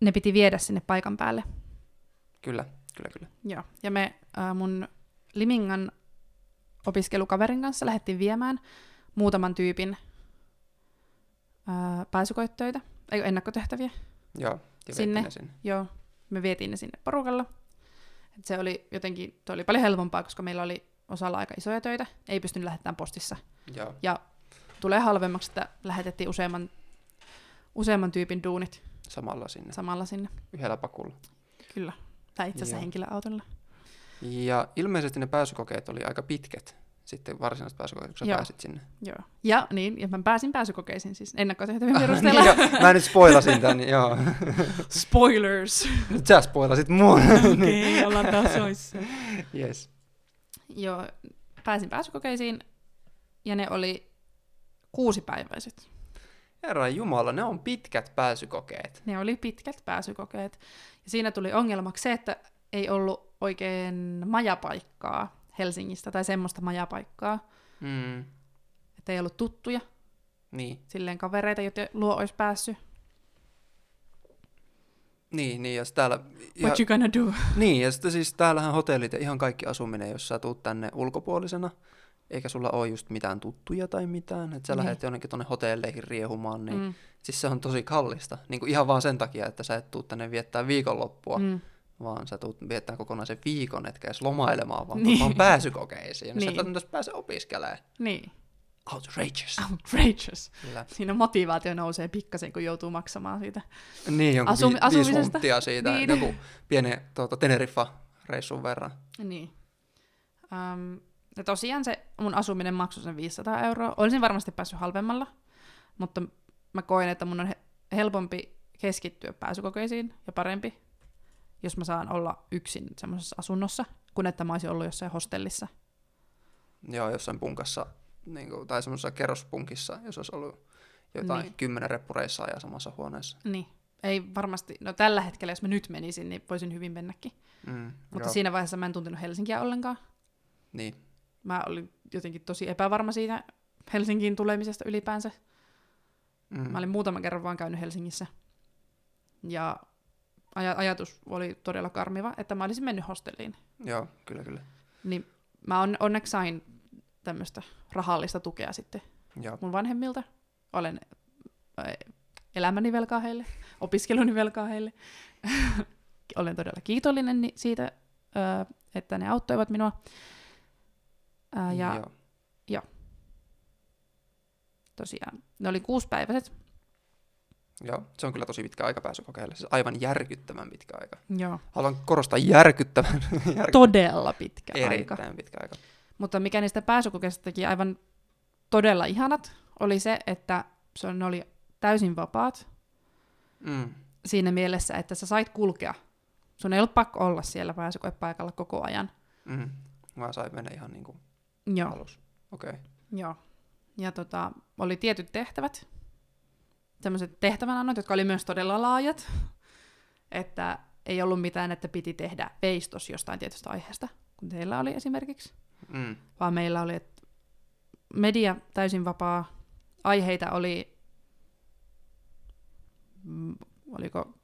ne piti viedä sinne paikan päälle. Kyllä, kyllä, kyllä. Joo. Ja me ää, mun Limingan opiskelukaverin kanssa lähdettiin viemään muutaman tyypin ää, pääsykoittöitä, ei ennakkotehtäviä. Joo, ja Sinne. sinne. Ne sinne. Joo, me vietiin ne sinne porukalla. Et se oli jotenkin, toi oli paljon helpompaa, koska meillä oli osalla aika isoja töitä, ei pystynyt lähettämään postissa. Joo, Ja tulee halvemmaksi, että lähetettiin useamman, useamman tyypin duunit samalla sinne, samalla sinne. yhdellä pakulla. Kyllä. Tai itse asiassa Joo. henkilöautolla. Ja ilmeisesti ne pääsykokeet oli aika pitkät, sitten varsinaiset pääsykokeet, kun sä Joo. pääsit sinne. Joo. Ja niin, ja mä pääsin pääsykokeisiin siis ennakkotehtävien niin, perusteella. jo, mä nyt spoilasin tän, joo. Spoilers! Nyt sä spoilasit mun. Okei, okay, ollaan tasoissa. yes. Joo, pääsin pääsykokeisiin ja ne oli kuusipäiväiset. Herra Jumala, ne on pitkät pääsykokeet. Ne oli pitkät pääsykokeet. Ja siinä tuli ongelmaksi se, että ei ollut oikein majapaikkaa Helsingistä tai semmoista majapaikkaa, Mm, että ei ollut tuttuja, niin, silleen kavereita, joten luo olisi päässyt. niin, niin, sit täällä... Ja, What you gonna do? niin, ja sitten siis täällähän hotellit ja ihan kaikki asuminen, jos sä tuut tänne ulkopuolisena, eikä sulla ole just mitään tuttuja tai mitään, että sä Niin. lähdet jonnekin tonne hotelleihin riehumaan, niin. Mm, siis se on tosi kallista. Niin kuin ihan vaan sen takia, että sä et tuu tänne viettää viikonloppua, mm. Vaan sä tuut viettää kokonaisen viikon, etkä edes lomailemaan, vaan, Niin. vaan pääsykokeisiin. Niin. Niin. sä et välttämättä pääse opiskelemaan. niin, Outrageous. outrageous. Kyllä. Siinä motivaatio nousee pikkasen, kun joutuu maksamaan siitä. Niin, jonkun Asumi- vi- viisi asumisesta. hunttia siitä, Niin. niin. joku pieni tuota, Teneriffa-reissun verran. Niin. Um, ja tosiaan se mun asuminen maksoi sen 500 euroa. Olisin varmasti päässyt halvemmalla, mutta mä koen, että mun on he- helpompi keskittyä pääsykokeisiin ja parempi, jos mä saan olla yksin semmoisessa asunnossa, kun että mä olisin ollut jossain hostellissa. Joo, jossain punkassa, niin kuin, tai semmoisessa kerrospunkissa, jos olisi ollut jotain Niin. kymmenen reppureissaa ja samassa huoneessa. Niin. Ei varmasti, no tällä hetkellä, jos mä nyt menisin, niin voisin hyvin mennäkin. Mm, Mutta joo. siinä vaiheessa mä en tuntenut Helsinkiä ollenkaan. Niin, Mä olin jotenkin tosi epävarma siitä Helsinkiin tulemisesta ylipäänsä. mm, Mä olin muutaman kerran vaan käynyt Helsingissä. Ja aj- ajatus oli todella karmiva, että mä olisin mennyt hostelliin. joo, kyllä, kyllä. Niin mä on, onneksi sain tämmöistä rahallista tukea sitten Joo, mun vanhemmilta. Olen elämäni velkaa heille, opiskeluni velkaa heille. Olen todella kiitollinen siitä, että ne auttoivat minua. Ja joo. tosiaan, ne oli kuusipäiväiset. Joo, se on kyllä tosi pitkä aika pääsykokeille. Siis aivan järkyttävän pitkä aika. Joo. Haluan korostaa järkyttävän, järky- Todella pitkä aika. erittäin pitkä aika. Mutta mikä niistä pääsykokeista teki aivan todella ihanat, oli se, että se on- ne oli täysin vapaat Mm, siinä mielessä, että sä sait kulkea. Sun ei ollut pakko olla siellä pääsykoepaikalla koko ajan. mm. Mä sain mennä ihan niin kuin Joo. Okei. Okay. joo. Ja tota, oli tietyt tehtävät, sellaiset tehtävänannot, jotka oli myös todella laajat. Että ei ollut mitään, että piti tehdä veistos jostain tietystä aiheesta, kun teillä oli esimerkiksi. Mm, vaan meillä oli että media täysin vapaa. Aiheita oli, mm, oliko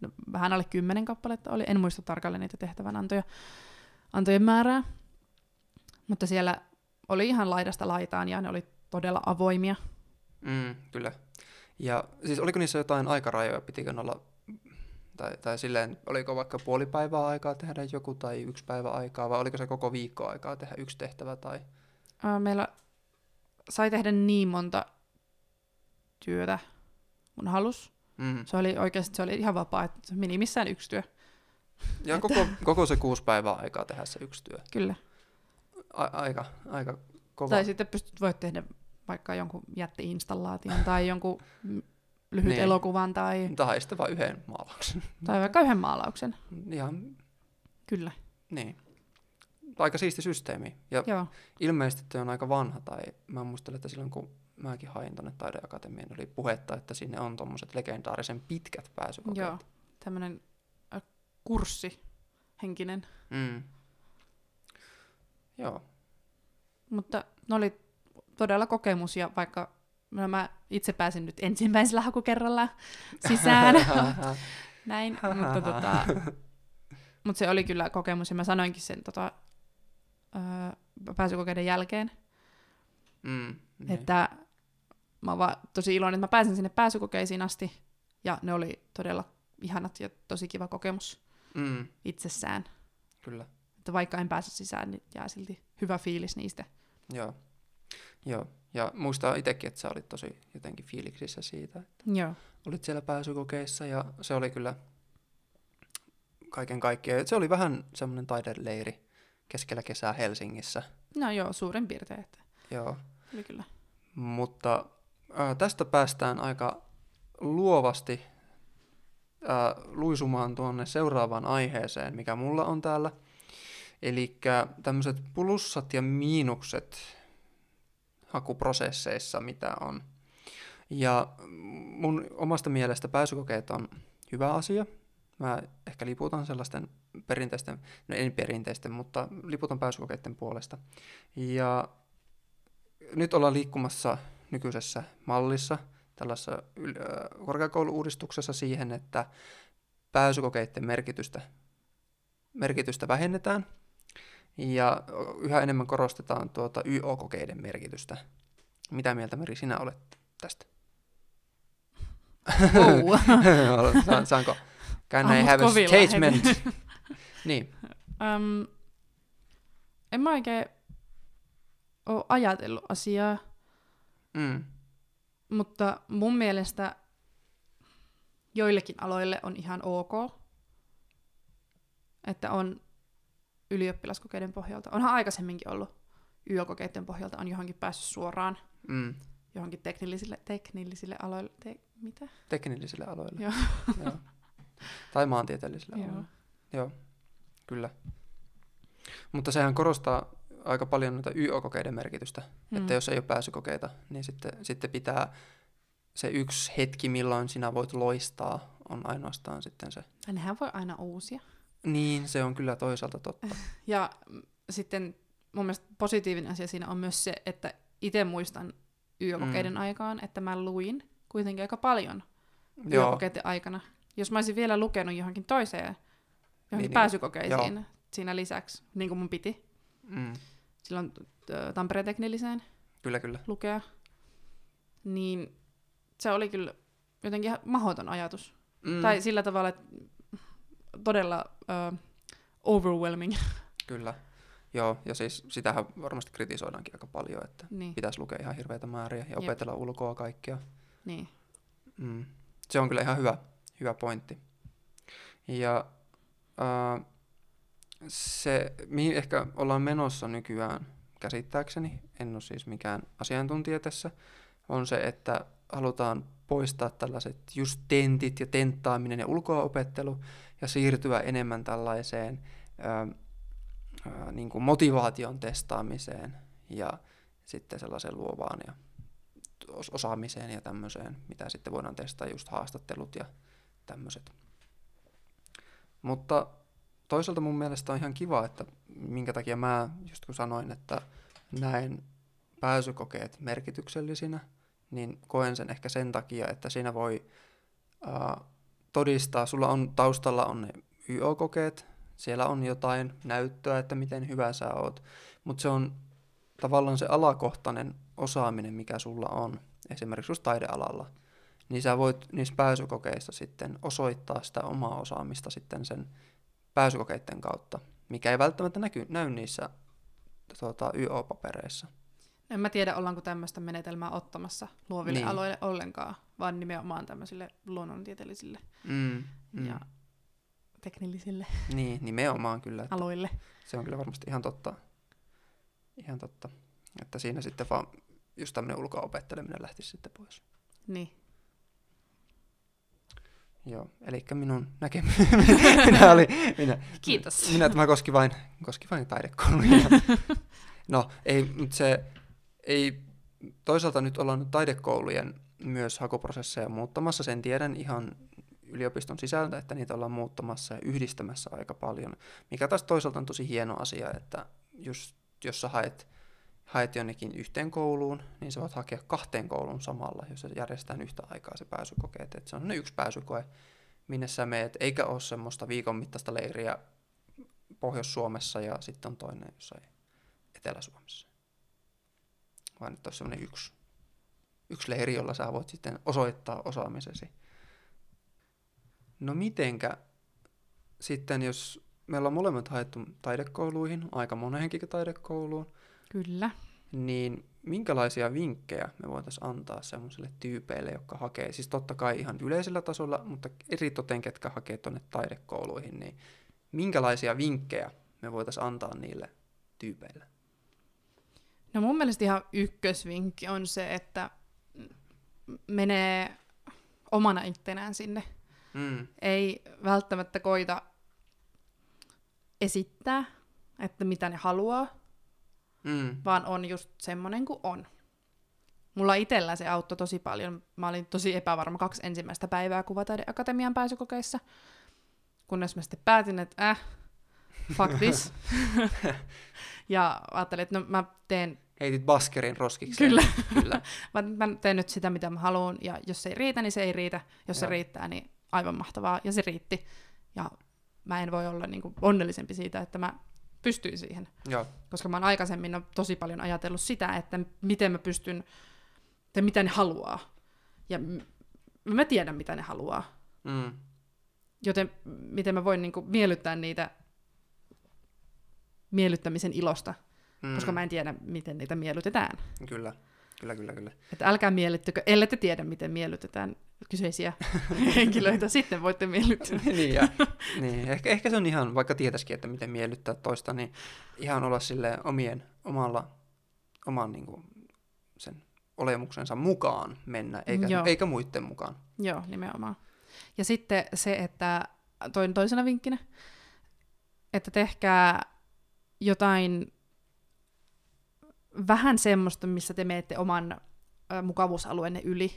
no, vähän alle kymmenen kappaletta oli, en muista tarkalleen niitä tehtävänantoja, antojen määrää, mutta siellä oli ihan laidasta laitaan ja ne oli todella avoimia. Mm, kyllä. Ja siis oliko niissä jotain aikarajoja, pitikö olla, tai, tai silleen, oliko vaikka puoli päivää aikaa tehdä joku tai yksi päivä aikaa, vai oliko se koko viikko aikaa tehdä yksi tehtävä tai... Meillä sai tehdä niin monta työtä, kun halus. Mm. Se oli oikeasti se oli ihan vapaa, että minimissään yksi työ. Ja koko, koko se kuusi päivää aikaa tehdä se yksi työ. Kyllä. A- aika, aika kova. Tai sitten pystyt, voit tehdä vaikka jonkun jätti-installaation tai jonkun lyhyt Niin. elokuvan tai, Tai sitten vain yhden maalauksen. tai vaikka yhden maalauksen. Ihan Kyllä. Niin. Aika siisti systeemi. Ja Joo, ilmeisesti toi on aika vanha, tai mä muistelen, että silloin kun mäkin hain tonne taideakatemiaan, oli puhetta, että sinne on tommoset legendaarisen pitkät pääsykokeet. joo. Tämmöinen äh, kurssi henkinen. Mm. Joo. Mutta ne oli todella kokemus, ja vaikka no mä itse pääsin nyt ensimmäisellä hakukerralla sisään, näin, mutta tota, mut se oli kyllä kokemus, ja mä sanoinkin sen tota, öö, pääsykokeiden jälkeen, mm, niin. että mä oon vaan tosi iloinen, että mä pääsin sinne pääsykokeisiin asti, ja ne oli todella ihanat ja tosi kiva kokemus mm, itsessään. kyllä. Että vaikka en pääse sisään, niin jää silti hyvä fiilis niistä. Joo. Joo. Ja muistaa itsekin, että sä olit tosi jotenkin fiiliksissä siitä. Joo. Olit siellä pääsykokeissa ja se oli kyllä kaiken kaikkiaan. Se oli vähän semmoinen taideleiri keskellä kesää Helsingissä. No joo, suurin piirtein, että Joo. oli kyllä. Mutta ää, tästä päästään aika luovasti ää, luisumaan tuonne seuraavaan aiheeseen, mikä mulla on täällä. Eli tämmöiset plussat ja miinukset hakuprosesseissa, mitä on. Ja mun omasta mielestä pääsykokeet on hyvä asia. Mä ehkä liputan sellaisten perinteisten, no en perinteisten, mutta liputan pääsykokeiden puolesta. Ja nyt ollaan liikkumassa nykyisessä mallissa, tällaisessa korkeakouluudistuksessa siihen, että pääsykokeiden merkitystä, merkitystä vähennetään ja yhä enemmän korostetaan tuota YO-kokeiden merkitystä. Mitä mieltä Meri sinä olet tästä? Oh. Saan- Saanko? Can I have a statement? niin, Um, en mä oikein ole ajatellut asiaa, mm, mutta mun mielestä joillekin aloille on ihan ok, että on ylioppilaskokeiden pohjalta. Onhan aikaisemminkin ollut YÖ-kokeiden pohjalta, on johonkin päässyt suoraan mm, johonkin teknillisille, teknillisille aloille. Te, mitä? teknillisille aloille. Joo. Joo. Tai maantieteellisille Joo. aloille. Joo, kyllä. Mutta sehän korostaa aika paljon noita YO-kokeiden merkitystä. Mm. Että jos ei ole pääsykokeita, niin sitten, sitten pitää se yksi hetki, milloin sinä voit loistaa, on ainoastaan sitten se. Ja nehän voi aina uusia. Niin, se on kyllä toisaalta totta. Ja sitten mun mielestä positiivinen asia siinä on myös se, että itse muistan YÖ-kokeiden mm. aikaan, että mä luin kuitenkin aika paljon Joo, YÖ-kokeiden aikana. Jos mä olisin vielä lukenut johonkin toiseen, johonkin Niin, niin, niin, pääsykokeisiin joo. siinä lisäksi, niin kuin mun piti mm, silloin Tampereen teknilliseen kyllä, kyllä. lukea, niin se oli kyllä jotenkin ihan mahdoton ajatus. Mm, Tai sillä tavalla, että todella ö, overwhelming. Kyllä. Joo, ja siis sitähän varmasti kritisoidaankin aika paljon, että niin, pitäisi lukea ihan hirveitä määriä ja Jep. opetella ulkoa kaikkea. niin. Mm. Se on kyllä ihan hyvä, hyvä pointti. Ja äh, se, mihin ehkä ollaan menossa nykyään, käsittääkseni, en ole siis mikään asiantuntija tässä, on se, että halutaan poistaa tällaiset just tentit ja tenttaaminen ja ulkoaopettelu ja siirtyä enemmän tällaiseen ää, ää, niin kuin motivaation testaamiseen ja sitten sellaiseen luovaan ja os- osaamiseen ja tämmöiseen, mitä sitten voidaan testaa just haastattelut ja tämmöiset. Mutta toisaalta mun mielestä on ihan kiva, että minkä takia mä just kun sanoin, että näen pääsykokeet merkityksellisinä, niin koen sen ehkä sen takia, että siinä voi ää, todistaa, sulla on taustalla on ne YO-kokeet, siellä on jotain näyttöä, että miten hyvä sä oot, mutta se on tavallaan se alakohtainen osaaminen, mikä sulla on, esimerkiksi just taidealalla, niin sä voit niissä pääsykokeissa sitten osoittaa sitä omaa osaamista sitten sen pääsykokeiden kautta, mikä ei välttämättä näky, näy niissä tuota, YO-papereissa. En mä tiedä, ollaanko tämmöistä menetelmää ottamassa luoville Niin. niin. aloille ollenkaan, vaan nimenomaan tämmöisille luonnontieteellisille Mm, mm. ja teknillisille Niin, nimenomaan kyllä. Että aloille. se on kyllä varmasti ihan totta. Ihan totta. Että siinä sitten vaan just tämmöinen ulkoa opetteleminen lähtisi sitten pois. Niin. Joo, eli minun näkemys. minä, oli, minä, Kiitos. minä tämä koski vain, koski vain taidekouluja. no, ei, mutta se ei, toisaalta nyt ollaan taidekoulujen myös hakuprosesseja muuttamassa, sen tiedän ihan yliopiston sisältä, että niitä ollaan muuttamassa ja yhdistämässä aika paljon, mikä taas toisaalta on tosi hieno asia, että just, jos sä haet, haet jonnekin yhteen kouluun, niin sä voit hakea kahteen kouluun samalla, jos järjestetään yhtä aikaa se pääsykokeet, että se on yksi pääsykoe, minne sä meet, eikä ole semmoista viikon mittaista leiriä Pohjois-Suomessa ja sitten on toinen jossain Etelä-Suomessa. Vaan nyt olisi semmoinen yksi, yksi leiri, jolla sä voit sitten osoittaa osaamisesi. No mitenkä sitten, jos meillä on molemmat haettu taidekouluihin, aika moneenkin taidekouluun, Kyllä. niin minkälaisia vinkkejä me voitaisiin antaa semmoisille tyypeille, jotka hakee, siis totta kai ihan yleisellä tasolla, mutta eritoten ketkä hakee tuonne taidekouluihin, niin minkälaisia vinkkejä me voitaisiin antaa niille tyypeille? No mun mielestä ihan ykkösvinkki on se, että menee omana ittenään sinne. Mm, Ei välttämättä koita esittää, että mitä ne haluaa, mm, vaan on just semmoinen kuin on. Mulla itsellä se auttoi tosi paljon. Mä olin tosi epävarma kaksi ensimmäistä päivää Kuvataideakatemian pääsykokeissa, kunnes mä sitten päätin, että äh, fuck this. ja ajattelin, että no mä teen, heitit baskerin roskiksi. Kyllä. Kyllä. mä, mä teen nyt sitä, mitä mä haluan, ja jos se ei riitä, niin se ei riitä. Jos se Joo. riittää, niin aivan mahtavaa. Ja se riitti. Ja mä en voi olla niin kuin onnellisempi siitä, että mä pystyin siihen. Joo. koska mä oon aikaisemmin on tosi paljon ajatellut sitä, että miten mä pystyn, että mitä ne haluaa. Ja m- mä tiedän, mitä ne haluaa. Mm, Joten miten mä voin niinku miellyttää niitä miellyttämisen ilosta, mm, koska mä en tiedä, miten niitä miellytetään. Kyllä. Kyllä, kyllä, kyllä. Että älkää miellyttykö, ellei te tiedä, miten miellytetään kyseisiä henkilöitä, sitten voitte miellyttää. niin, ja, niin. Ehkä, ehkä se on ihan, vaikka tietäisikin, että miten miellyttää toista, niin ihan olla sille omien, omalla, oman niin kuin, sen olemuksensa mukaan mennä, eikä, Joo. eikä muiden mukaan. Joo, nimenomaan. Ja sitten se, että toin toisena vinkkinä, että tehkää jotain vähän semmoista, missä te menette oman mukavuusalueenne yli.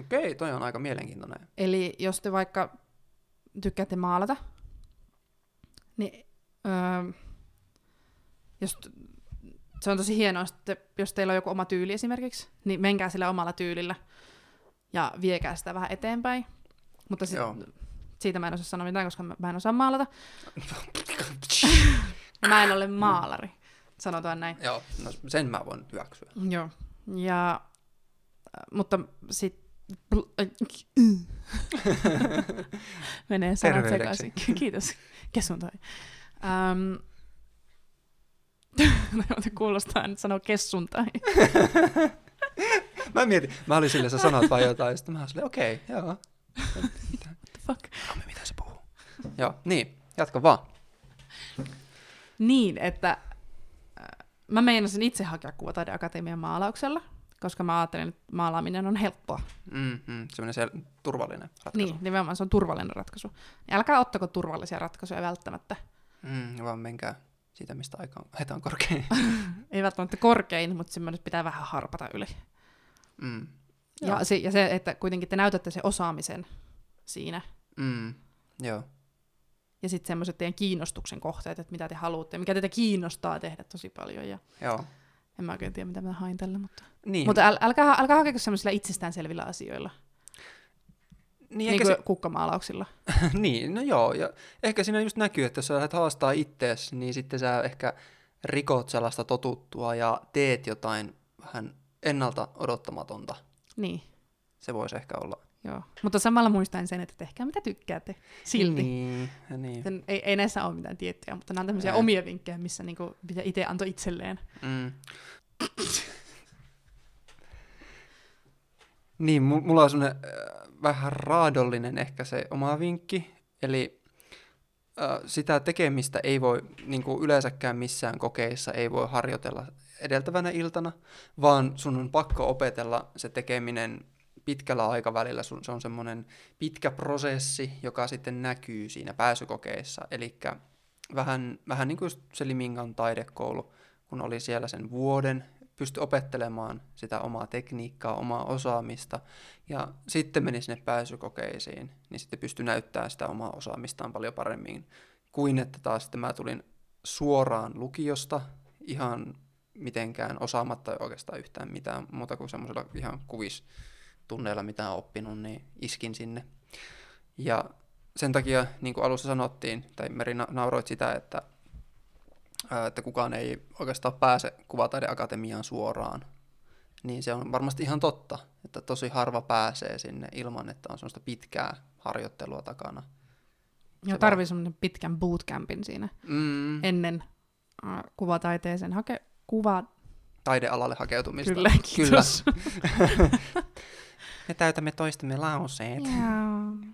Okei, toi on aika mielenkiintoinen. Eli jos te vaikka tykkäätte maalata, niin öö, jos, se on tosi hienoa, että jos teillä on joku oma tyyli esimerkiksi, niin menkää sillä omalla tyylillä ja viekää sitä vähän eteenpäin. Mutta sit, Joo. siitä mä en osaa sanoa mitään, koska mä, mä en osaa maalata. Mä en ole maalari, sanotaan näin. Joo, no sen mä voin hyväksyä. Joo. Ja, äh, mutta sit... Menee sanat sekaisin. Kiitos. Kessuntai. Um, kuulostaa nyt sanoa kessuntai. Mä mietin, mä olin silleen, sä sanot vai jotain, ja sitten mä olin silleen, okei, okay, joo. What the fuck? Rami, mitä se puhuu? joo, niin, jatka vaan. Niin, että äh, mä meinasin itse hakea Kuvataideakatemian maalauksella, koska mä ajattelin, että maalaaminen on helppoa. Mm, mm, semmoinen sel- turvallinen ratkaisu. Niin, nimenomaan se on turvallinen ratkaisu. Niin älkää ottako turvallisia ratkaisuja välttämättä. Mm, vaan menkää siitä, mistä aika on, heitä on korkein. Ei välttämättä korkein, mutta semmoinen pitää vähän harpata yli. mm. Ja se, ja se, että kuitenkin te näytätte se osaamisen siinä. Mm. Joo. Ja sitten semmoiset teidän kiinnostuksen kohteet, että mitä te haluatte, mikä teitä kiinnostaa tehdä tosi paljon. Ja Joo. en mä oikein tiedä, mitä mä hain tällä, mutta... Niin, Mutta äl, älkää, älkää hakeko semmoisilla itsestäänselvillä asioilla, niin, niin kuin se, kukkamaalauksilla. niin, no joo, ja ehkä siinä just näkyy, että jos sä lähdet haastaa ittees, niin sitten sä ehkä rikot sellaista totuttua ja teet jotain vähän ennalta odottamatonta. Niin, Se voisi ehkä olla. Joo. Mutta samalla muistaen sen, että tehkää mitä tykkäätte. Silti. Niin, niin. Sen, ei, ei näissä ole mitään tiettyjä, mutta nämä on tämmöisiä Ei. omia vinkkejä, missä niinku, mitä itse antoi itselleen. Mm. niin, mu- mulla on semmoinen äh, vähän raadollinen ehkä se oma vinkki, eli äh, sitä tekemistä ei voi niin kuin yleensäkään missään kokeissa ei voi harjoitella edeltävänä iltana, vaan sun on pakko opetella se tekeminen pitkällä aikavälillä sun, se on semmoinen pitkä prosessi, joka sitten näkyy siinä pääsykokeissa. Eli vähän, vähän niin kuin se Limingan taidekoulu, kun oli siellä sen vuoden, pystyi opettelemaan sitä omaa tekniikkaa, omaa osaamista, ja sitten meni sinne pääsykokeisiin, niin sitten pystyi näyttämään sitä omaa osaamistaan paljon paremmin, kuin että taas sitten mä tulin suoraan lukiosta ihan mitenkään osaamatta oikeastaan yhtään mitään muuta kuin semmoisella ihan kuvistunneilla, mitä on oppinut, niin iskin sinne. Ja sen takia, niin kuin alussa sanottiin, tai Meri nauroit sitä, että, että kukaan ei oikeastaan pääse kuvataideakatemiaan suoraan, niin se on varmasti ihan totta, että tosi harva pääsee sinne ilman, että on semmoista pitkää harjoittelua takana. Joo, tarvii semmoinen pitkän bootcampin siinä mm. ennen äh, kuvataiteeseen hake, kuva... Taidealalle hakeutumista. Kyllä, kiitos. Kyllä. Me täytämme toistemme lauseet. Joo.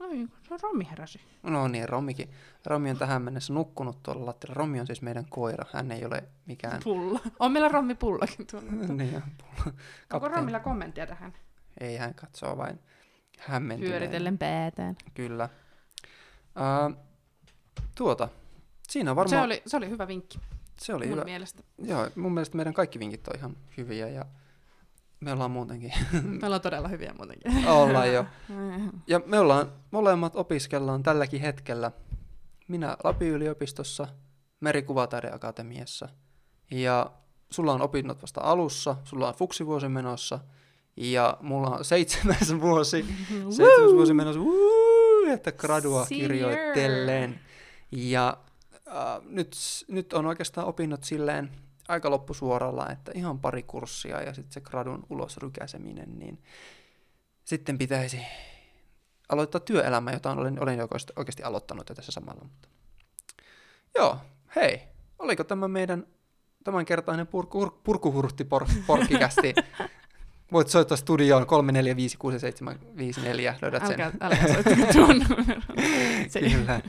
Ai, se Romi heräsi. No niin, Romikin. Romi on tähän mennessä nukkunut tuolla lattialla. Romi on siis meidän koira. Hän ei ole mikään... Pulla. On meillä Romi pullakin tuolla. niin on, pulla. Onko Romilla kommenttia tähän? Ei, hän katsoo vain hämmentyneen. Pyöritellen päätään. Kyllä. Uh, tuota, siinä on varmaan... Se oli, se oli hyvä vinkki. Se oli mun hyvä. mielestä. Joo, mun mielestä meidän kaikki vinkit on ihan hyviä ja me ollaan muutenkin. me ollaan todella hyviä muutenkin. ollaan jo. Ja me ollaan, molemmat opiskellaan tälläkin hetkellä. Minä Lapi-yliopistossa, Merikuvataideakatemiassa. Ja sulla on opinnot vasta alussa, sulla on fuksivuosi menossa. Ja mulla on seitsemäs vuosi, seitsemäs vuosi menossa, Woo! että gradua kirjoitellen. Ja äh, nyt, nyt on oikeastaan opinnot silleen aika loppusuoralla, että ihan pari kurssia ja sitten se gradun ulos rykäseminen, niin sitten pitäisi aloittaa työelämä, jota olen, olen oikeasti aloittanut jo tässä samalla. Mutta. Joo, hei, oliko tämä meidän tämänkertainen purku, purkuhurtti por, porkkikästi? Voit soittaa studioon 3456754, löydät sen. Älkää, älkää soittako tuon Kyllä.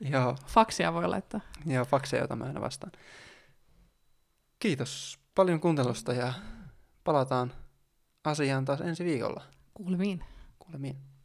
Joo. Faksia voi laittaa. Joo, faksia, jota mä aina vastaan. Kiitos paljon kuuntelusta ja palataan asiaan taas ensi viikolla. Kuulemiin. Kuulemiin.